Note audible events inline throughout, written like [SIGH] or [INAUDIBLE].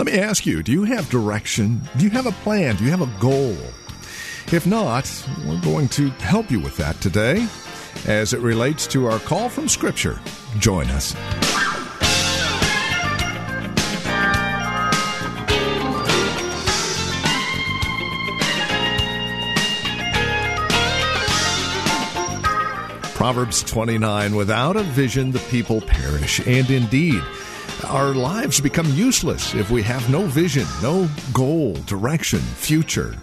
Let me ask you do you have direction? Do you have a plan? Do you have a goal? If not, we're going to help you with that today as it relates to our call from Scripture. Join us. Proverbs 29 Without a vision, the people perish. And indeed, our lives become useless if we have no vision, no goal, direction, future.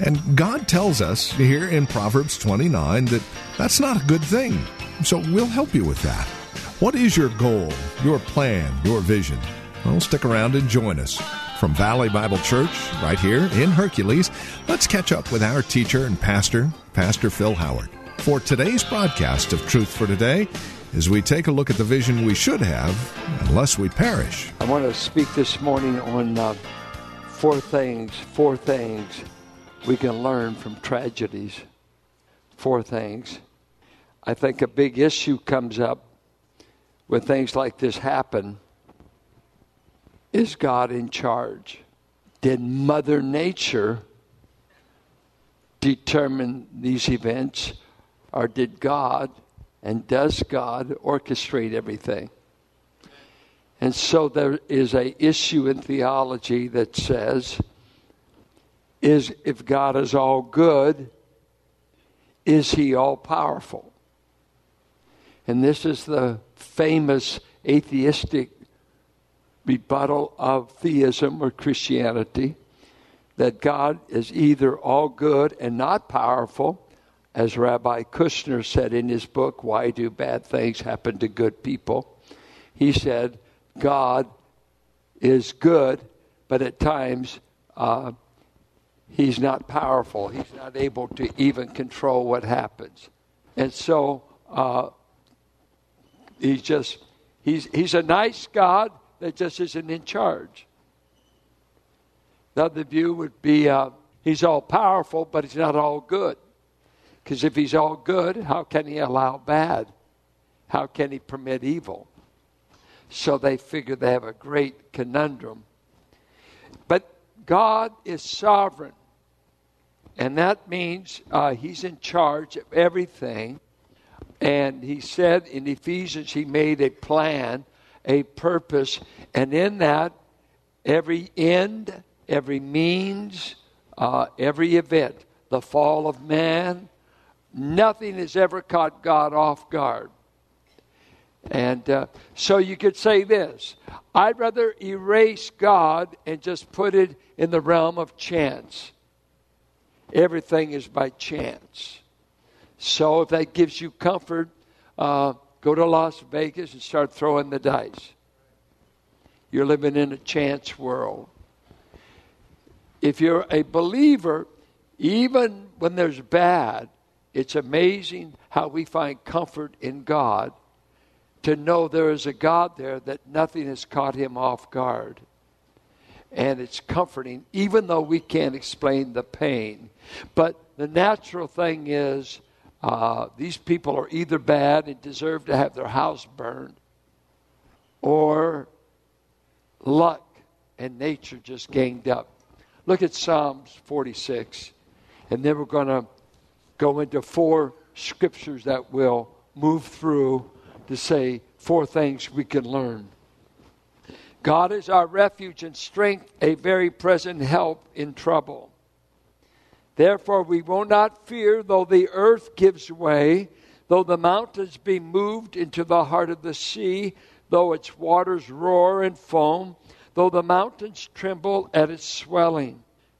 And God tells us here in Proverbs 29 that that's not a good thing. So we'll help you with that. What is your goal, your plan, your vision? Well, stick around and join us. From Valley Bible Church, right here in Hercules, let's catch up with our teacher and pastor, Pastor Phil Howard for today's broadcast of Truth for Today as we take a look at the vision we should have unless we perish. I want to speak this morning on uh, four things, four things we can learn from tragedies. Four things. I think a big issue comes up when things like this happen. Is God in charge? Did Mother Nature determine these events? or did God and does God orchestrate everything? And so there is a issue in theology that says is if God is all good, is he all powerful? And this is the famous atheistic rebuttal of theism or Christianity that God is either all good and not powerful as Rabbi Kushner said in his book, Why Do Bad Things Happen to Good People? He said, God is good, but at times uh, he's not powerful. He's not able to even control what happens. And so uh, he's just, he's, he's a nice God that just isn't in charge. The other view would be uh, he's all powerful, but he's not all good. Because if he's all good, how can he allow bad? How can he permit evil? So they figure they have a great conundrum. But God is sovereign. And that means uh, he's in charge of everything. And he said in Ephesians, he made a plan, a purpose. And in that, every end, every means, uh, every event, the fall of man, Nothing has ever caught God off guard. And uh, so you could say this I'd rather erase God and just put it in the realm of chance. Everything is by chance. So if that gives you comfort, uh, go to Las Vegas and start throwing the dice. You're living in a chance world. If you're a believer, even when there's bad, it's amazing how we find comfort in God to know there is a God there that nothing has caught him off guard. And it's comforting, even though we can't explain the pain. But the natural thing is, uh, these people are either bad and deserve to have their house burned, or luck and nature just ganged up. Look at Psalms 46. And then we're going to go into four scriptures that will move through to say four things we can learn. God is our refuge and strength, a very present help in trouble. Therefore, we will not fear though the earth gives way, though the mountains be moved into the heart of the sea, though its waters roar and foam, though the mountains tremble at its swelling.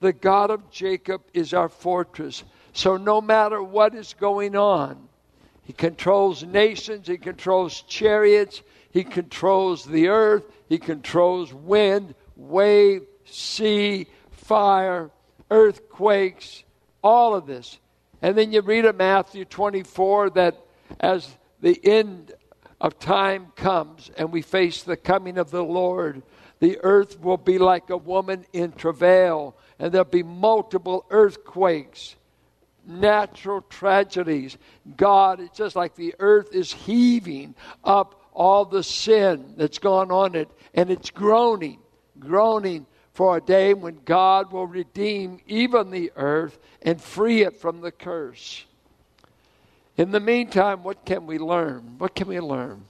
The God of Jacob is our fortress. So no matter what is going on, He controls nations, He controls chariots, He controls the earth, He controls wind, wave, sea, fire, earthquakes, all of this. And then you read in Matthew 24 that as the end of time comes and we face the coming of the Lord, the earth will be like a woman in travail, and there'll be multiple earthquakes, natural tragedies. God, it's just like the earth is heaving up all the sin that's gone on it, and it's groaning, groaning for a day when God will redeem even the earth and free it from the curse. In the meantime, what can we learn? What can we learn?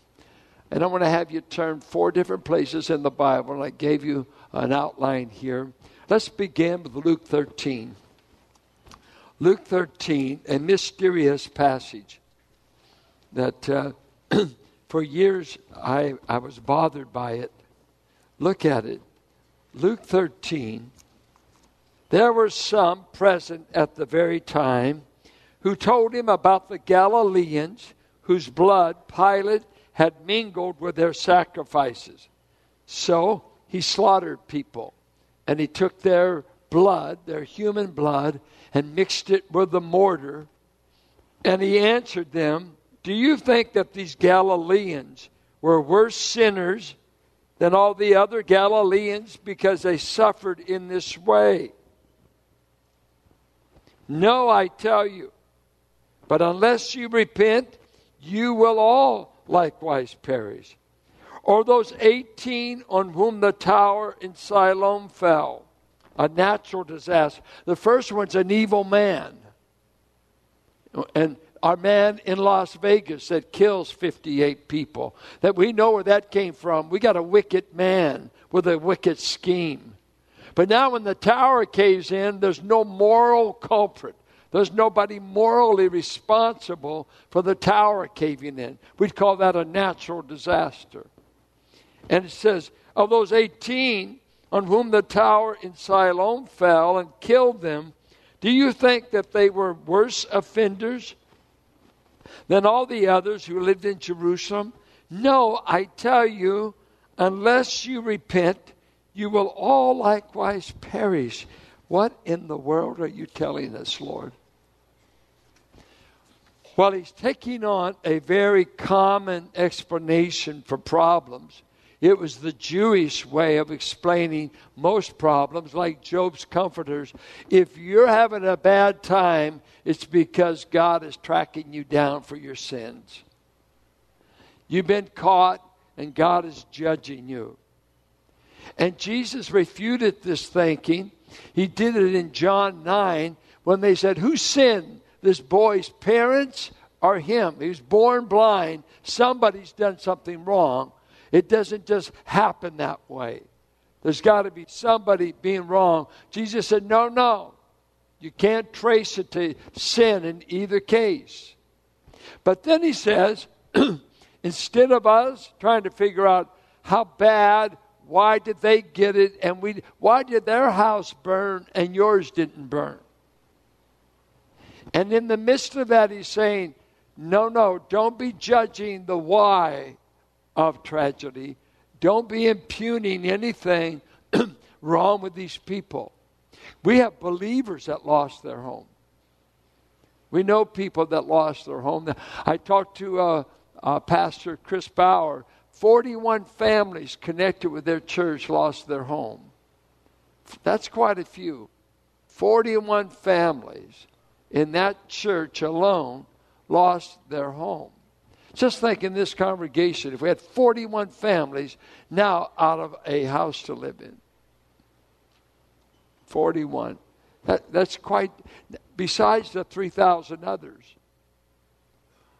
And I want to have you turn four different places in the Bible, and I gave you an outline here. Let's begin with Luke 13. Luke 13, a mysterious passage that uh, [CLEARS THROAT] for years I, I was bothered by it. Look at it. Luke 13, there were some present at the very time who told him about the Galileans whose blood Pilate had mingled with their sacrifices. So he slaughtered people, and he took their blood, their human blood, and mixed it with the mortar. And he answered them, Do you think that these Galileans were worse sinners than all the other Galileans because they suffered in this way. No, I tell you. But unless you repent, you will all likewise perish. Or those 18 on whom the tower in Siloam fell, a natural disaster. The first one's an evil man. And our man in Las Vegas that kills 58 people, that we know where that came from. We got a wicked man with a wicked scheme. But now, when the tower caves in, there's no moral culprit. There's nobody morally responsible for the tower caving in. We'd call that a natural disaster. And it says, of those 18 on whom the tower in Siloam fell and killed them, do you think that they were worse offenders than all the others who lived in Jerusalem? No, I tell you, unless you repent, you will all likewise perish. What in the world are you telling us, Lord? Well, he's taking on a very common explanation for problems. It was the Jewish way of explaining most problems, like Job's comforters. If you're having a bad time, it's because God is tracking you down for your sins. You've been caught, and God is judging you. And Jesus refuted this thinking. He did it in John 9 when they said, Who sinned? This boy's parents or him? He was born blind. Somebody's done something wrong. It doesn't just happen that way. There's got to be somebody being wrong. Jesus said, No, no. You can't trace it to sin in either case. But then he says, [CLEARS THROAT] instead of us trying to figure out how bad, why did they get it, and we, why did their house burn and yours didn't burn? And in the midst of that, he's saying, no, no, don't be judging the why of tragedy. Don't be impugning anything [CLEARS THROAT] wrong with these people. We have believers that lost their home. We know people that lost their home. I talked to uh, uh, Pastor Chris Bauer. 41 families connected with their church lost their home. That's quite a few. 41 families in that church alone lost their home. Just think in this congregation, if we had 41 families now out of a house to live in. 41. That, that's quite, besides the 3,000 others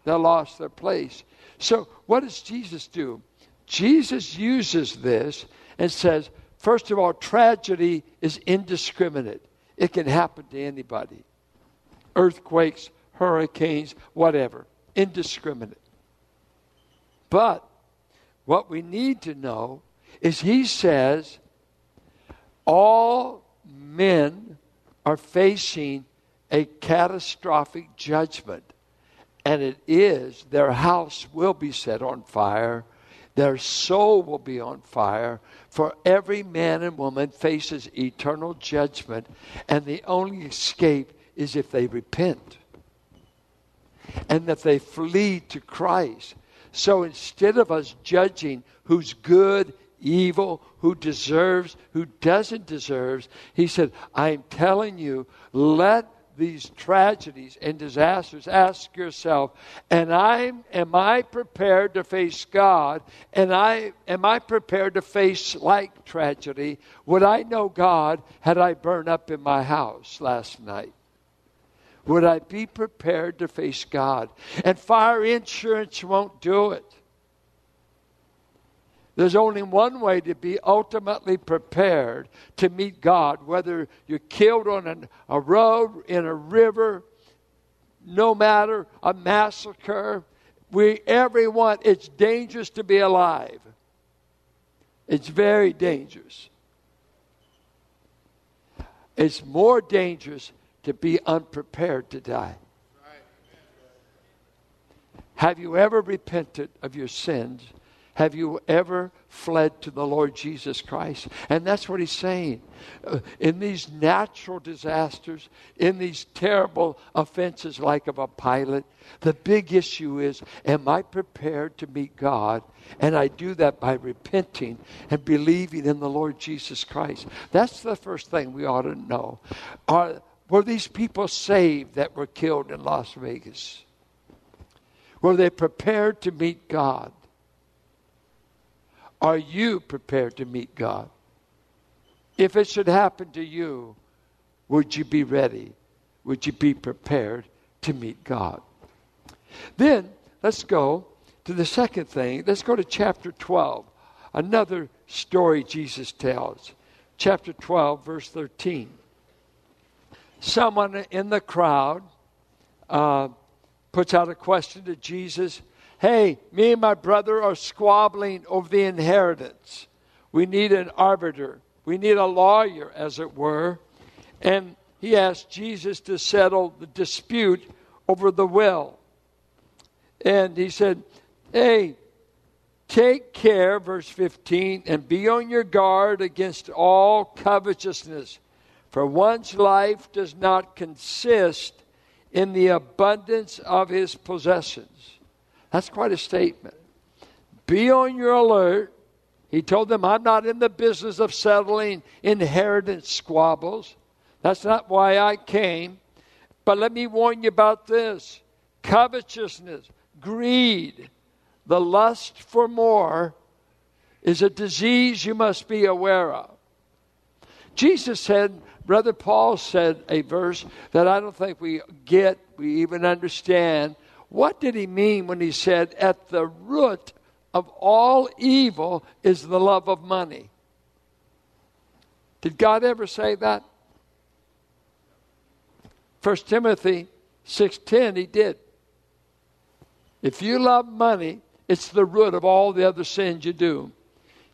that lost their place. So, what does Jesus do? Jesus uses this and says, first of all, tragedy is indiscriminate, it can happen to anybody. Earthquakes, hurricanes, whatever, indiscriminate. But what we need to know is he says all men are facing a catastrophic judgment. And it is their house will be set on fire, their soul will be on fire, for every man and woman faces eternal judgment, and the only escape is if they repent and that they flee to Christ. So instead of us judging who's good, evil, who deserves, who doesn't deserve, he said, I'm telling you, let these tragedies and disasters, ask yourself, and I am I prepared to face God? And I am I prepared to face like tragedy? Would I know God had I burned up in my house last night? Would I be prepared to face God? And fire insurance won't do it. There's only one way to be ultimately prepared to meet God, whether you're killed on an, a road, in a river, no matter, a massacre. We, everyone, it's dangerous to be alive. It's very dangerous. It's more dangerous to be unprepared to die. Have you ever repented of your sins? Have you ever fled to the Lord Jesus Christ? And that's what he's saying. Uh, in these natural disasters, in these terrible offenses like of a Pilate, the big issue is am I prepared to meet God? And I do that by repenting and believing in the Lord Jesus Christ. That's the first thing we ought to know. Are, were these people saved that were killed in Las Vegas? Were they prepared to meet God? Are you prepared to meet God? If it should happen to you, would you be ready? Would you be prepared to meet God? Then let's go to the second thing. Let's go to chapter 12. Another story Jesus tells. Chapter 12, verse 13 someone in the crowd uh, puts out a question to Jesus Hey, me and my brother are squabbling over the inheritance. We need an arbiter, we need a lawyer, as it were. And he asked Jesus to settle the dispute over the will. And he said, Hey, take care, verse 15, and be on your guard against all covetousness for one's life does not consist in the abundance of his possessions. That's quite a statement. Be on your alert. He told them, I'm not in the business of settling inheritance squabbles. That's not why I came. But let me warn you about this covetousness, greed, the lust for more is a disease you must be aware of. Jesus said, Brother Paul said a verse that I don't think we get, we even understand. What did he mean when he said, At the root of all evil is the love of money? Did God ever say that? 1 Timothy 6:10 he did. If you love money, it's the root of all the other sins you do.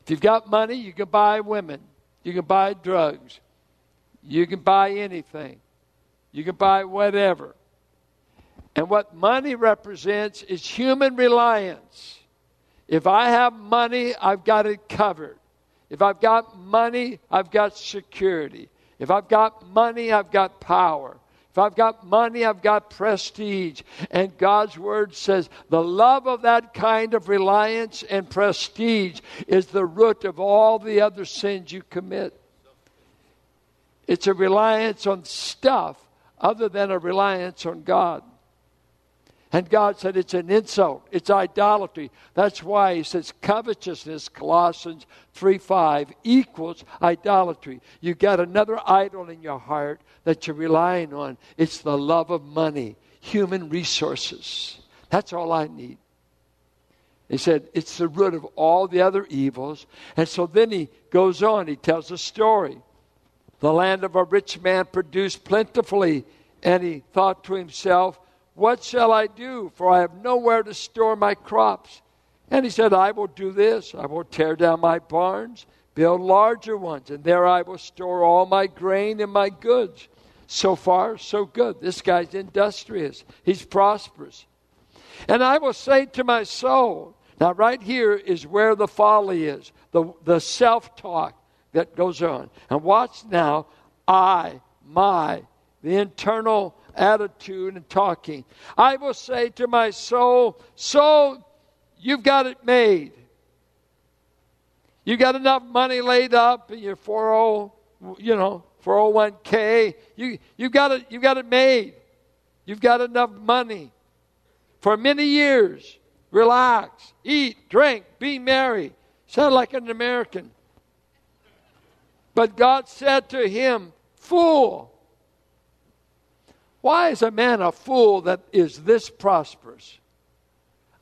If you've got money, you can buy women, you can buy drugs, you can buy anything, you can buy whatever. And what money represents is human reliance. If I have money, I've got it covered. If I've got money, I've got security. If I've got money, I've got power. If I've got money, I've got prestige. And God's word says the love of that kind of reliance and prestige is the root of all the other sins you commit. It's a reliance on stuff other than a reliance on God. And God said it's an insult, it's idolatry. That's why he says covetousness, Colossians 3 5, equals idolatry. You got another idol in your heart that you're relying on. It's the love of money, human resources. That's all I need. He said it's the root of all the other evils. And so then he goes on, he tells a story. The land of a rich man produced plentifully, and he thought to himself, What shall I do? For I have nowhere to store my crops. And he said, I will do this. I will tear down my barns, build larger ones, and there I will store all my grain and my goods. So far, so good. This guy's industrious, he's prosperous. And I will say to my soul, now, right here is where the folly is, the, the self talk that goes on. And watch now, I, my, the internal attitude and talking. I will say to my soul, Soul, you've got it made. You got enough money laid up in your 40, you know, 401k. You, you, got it, you got it made. You've got enough money for many years. Relax, eat, drink, be merry. Sound like an American. But God said to him, Fool, why is a man a fool that is this prosperous?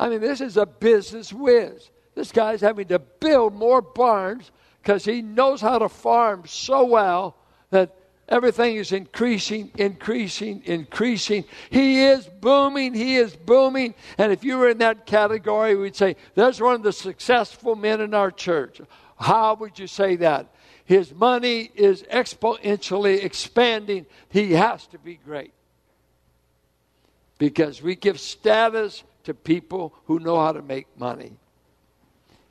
I mean, this is a business whiz. This guy's having to build more barns because he knows how to farm so well that Everything is increasing, increasing, increasing. He is booming, he is booming. And if you were in that category, we'd say, there's one of the successful men in our church. How would you say that? His money is exponentially expanding. He has to be great. Because we give status to people who know how to make money.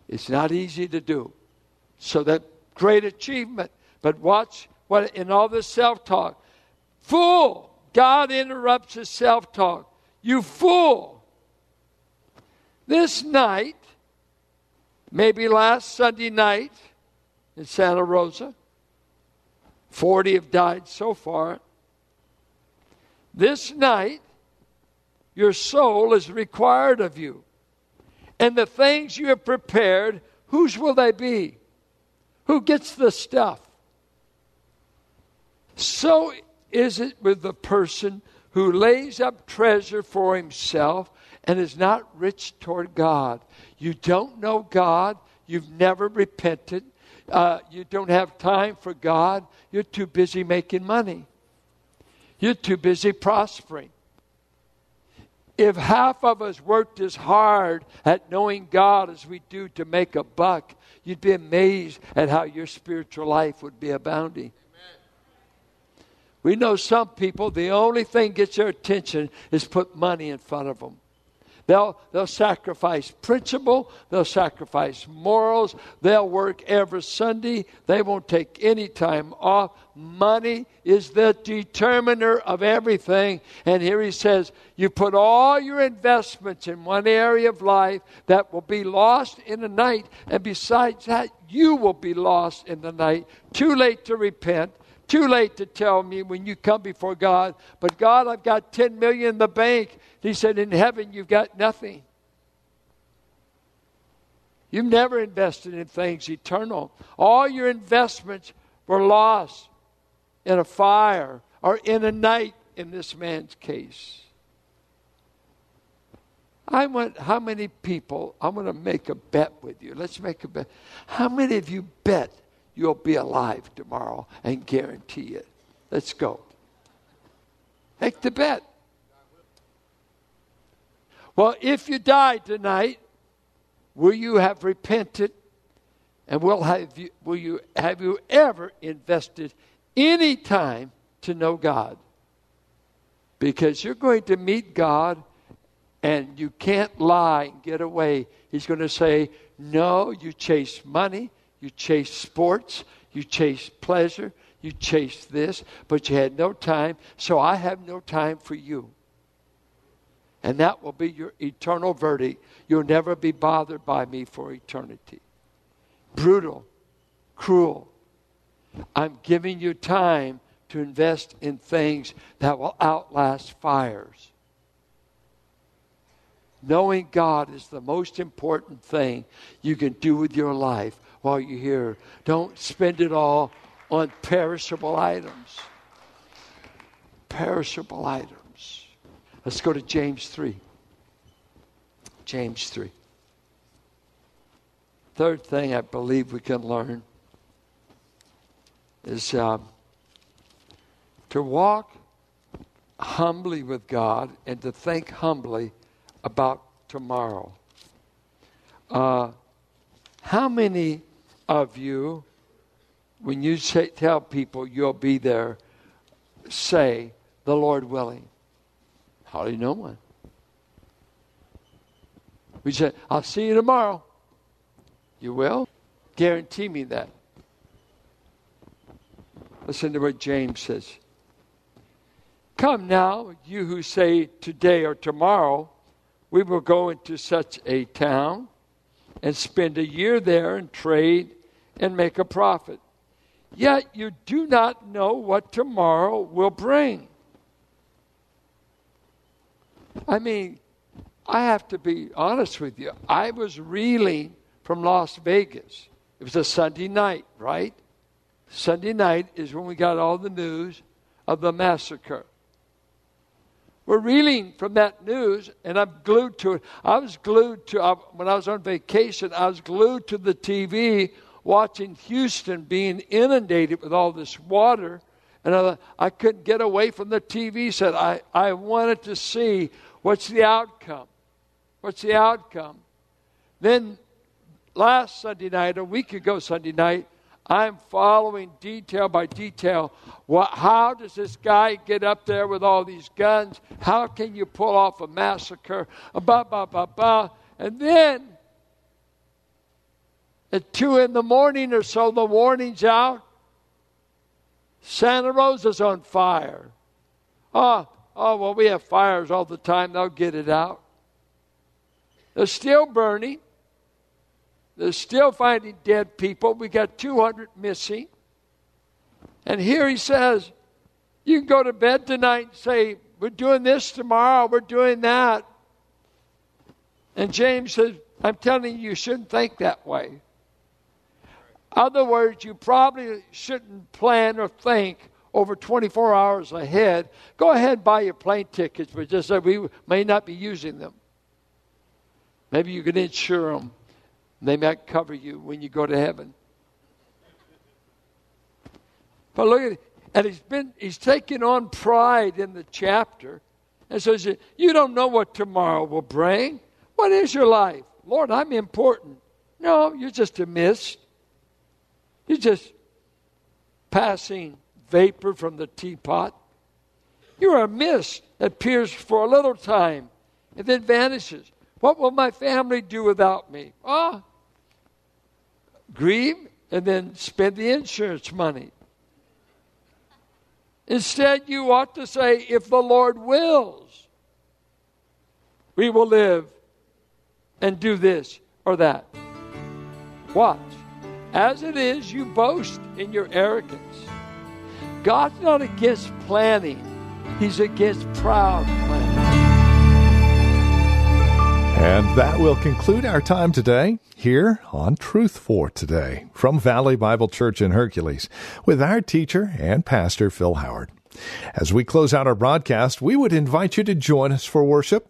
It's not easy to do. So that great achievement. But watch what in all this self-talk. Fool! God interrupts his self-talk. You fool! This night, maybe last Sunday night in Santa Rosa, 40 have died so far. This night, your soul is required of you. And the things you have prepared, whose will they be? Who gets the stuff? So is it with the person who lays up treasure for himself and is not rich toward God. You don't know God, you've never repented, uh, you don't have time for God, you're too busy making money, you're too busy prospering. If half of us worked as hard at knowing God as we do to make a buck, you'd be amazed at how your spiritual life would be abounding. We know some people, the only thing gets their attention is put money in front of them. They'll, they'll sacrifice principle. They'll sacrifice morals. They'll work every Sunday. They won't take any time off. Money is the determiner of everything. And here he says, You put all your investments in one area of life that will be lost in the night. And besides that, you will be lost in the night. Too late to repent too late to tell me when you come before God, but God, I've got 10 million in the bank. He said, In heaven, you've got nothing. You've never invested in things eternal. All your investments were lost in a fire or in a night, in this man's case. I want how many people, I'm going to make a bet with you. Let's make a bet. How many of you bet you'll be alive tomorrow and guarantee it. Let's go. Take the bet. Well, if you die tonight, will you have repented? And will have you will you have you ever invested any time to know God? Because you're going to meet God and you can't lie and get away. He's going to say, No, you chase money, you chase sports, you chase pleasure, you chase this, but you had no time, so I have no time for you. And that will be your eternal verdict. You'll never be bothered by me for eternity. Brutal, cruel. I'm giving you time to invest in things that will outlast fires. Knowing God is the most important thing you can do with your life while you're here. Don't spend it all on perishable items. Perishable items. Let's go to James 3. James 3. Third thing I believe we can learn is um, to walk humbly with God and to think humbly about tomorrow. Uh, how many of you, when you say, tell people you'll be there, say, the Lord willing? how Hardly no one. We say, I'll see you tomorrow. You will? Guarantee me that. Listen to what James says. Come now, you who say today or tomorrow, we will go into such a town and spend a year there and trade and make a profit. Yet you do not know what tomorrow will bring. I mean, I have to be honest with you. I was reeling from Las Vegas. It was a Sunday night, right? Sunday night is when we got all the news of the massacre. We're reeling from that news, and I'm glued to it. I was glued to, when I was on vacation, I was glued to the TV watching Houston being inundated with all this water. And I, I couldn't get away from the TV set. I, I wanted to see what's the outcome. What's the outcome? Then last Sunday night, a week ago Sunday night, I'm following detail by detail. What, how does this guy get up there with all these guns? How can you pull off a massacre? Bah, bah, bah, bah. And then at 2 in the morning or so, the warning's out. Santa Rosa's on fire. Oh, oh, well, we have fires all the time. They'll get it out. They're still burning. They're still finding dead people. We got 200 missing. And here he says, you can go to bed tonight and say, We're doing this tomorrow, we're doing that. And James says, I'm telling you, you shouldn't think that way. Other words, you probably shouldn't plan or think over 24 hours ahead. Go ahead and buy your plane tickets, but just say we may not be using them. Maybe you can insure them. They might cover you when you go to heaven. But look at it. And he's been he's taken on pride in the chapter. And says, You don't know what tomorrow will bring. What is your life? Lord, I'm important. No, you're just a mist. You're just passing vapor from the teapot. You're a mist that appears for a little time and then vanishes. What will my family do without me? Ah, oh, grieve and then spend the insurance money. Instead, you ought to say, if the Lord wills, we will live and do this or that. Watch. As it is, you boast in your arrogance. God's not against planning, He's against proud planning. And that will conclude our time today here on Truth for Today from Valley Bible Church in Hercules with our teacher and pastor Phil Howard. As we close out our broadcast, we would invite you to join us for worship